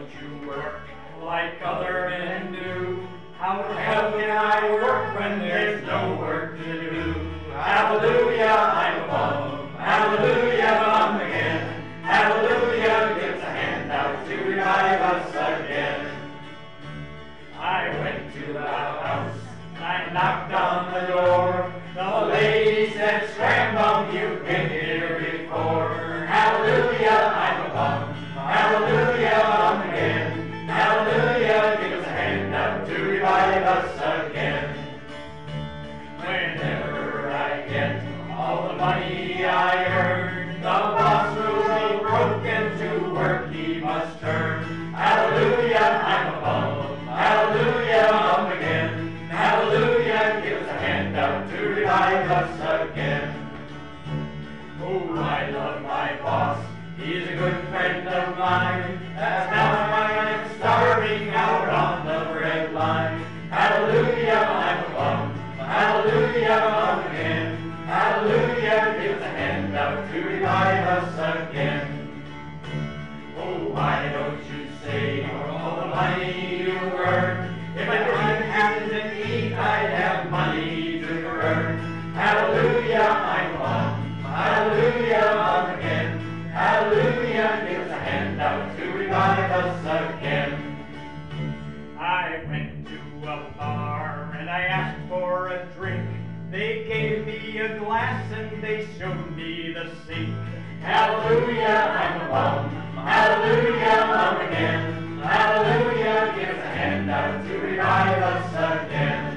don't you work like other men do? How the hell can I work when there's no work to do? Hallelujah, I'm a bum. Hallelujah, bum again. Hallelujah, gives a hand out to revive us again. I went to the house, I knocked on the door. The lady said, Scram bum, you've been here before. Hallelujah, I'm a bum. Us again. Whenever I get all the money I earn, the boss will be broken to work he must turn. Hallelujah, I'm a bum. Hallelujah, bum again. Hallelujah, give us a hand out to revive us again. Oh, I love out to revive us again. Oh, why don't you save all the money you earn? If I didn't have to eat, I'd have money to earn. Hallelujah, I'm bum. Hallelujah, bum again. Hallelujah, give us a hand out to revive us again. I went to a bar and I asked for a drink. They gave a glass and they showed me the sink. Hallelujah, I'm a bum. Hallelujah, bum again. Hallelujah, give a hand out to revive us again.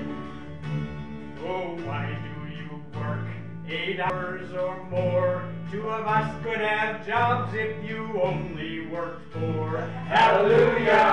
Oh, why do you work eight hours or more? Two of us could have jobs if you only worked four. Hallelujah,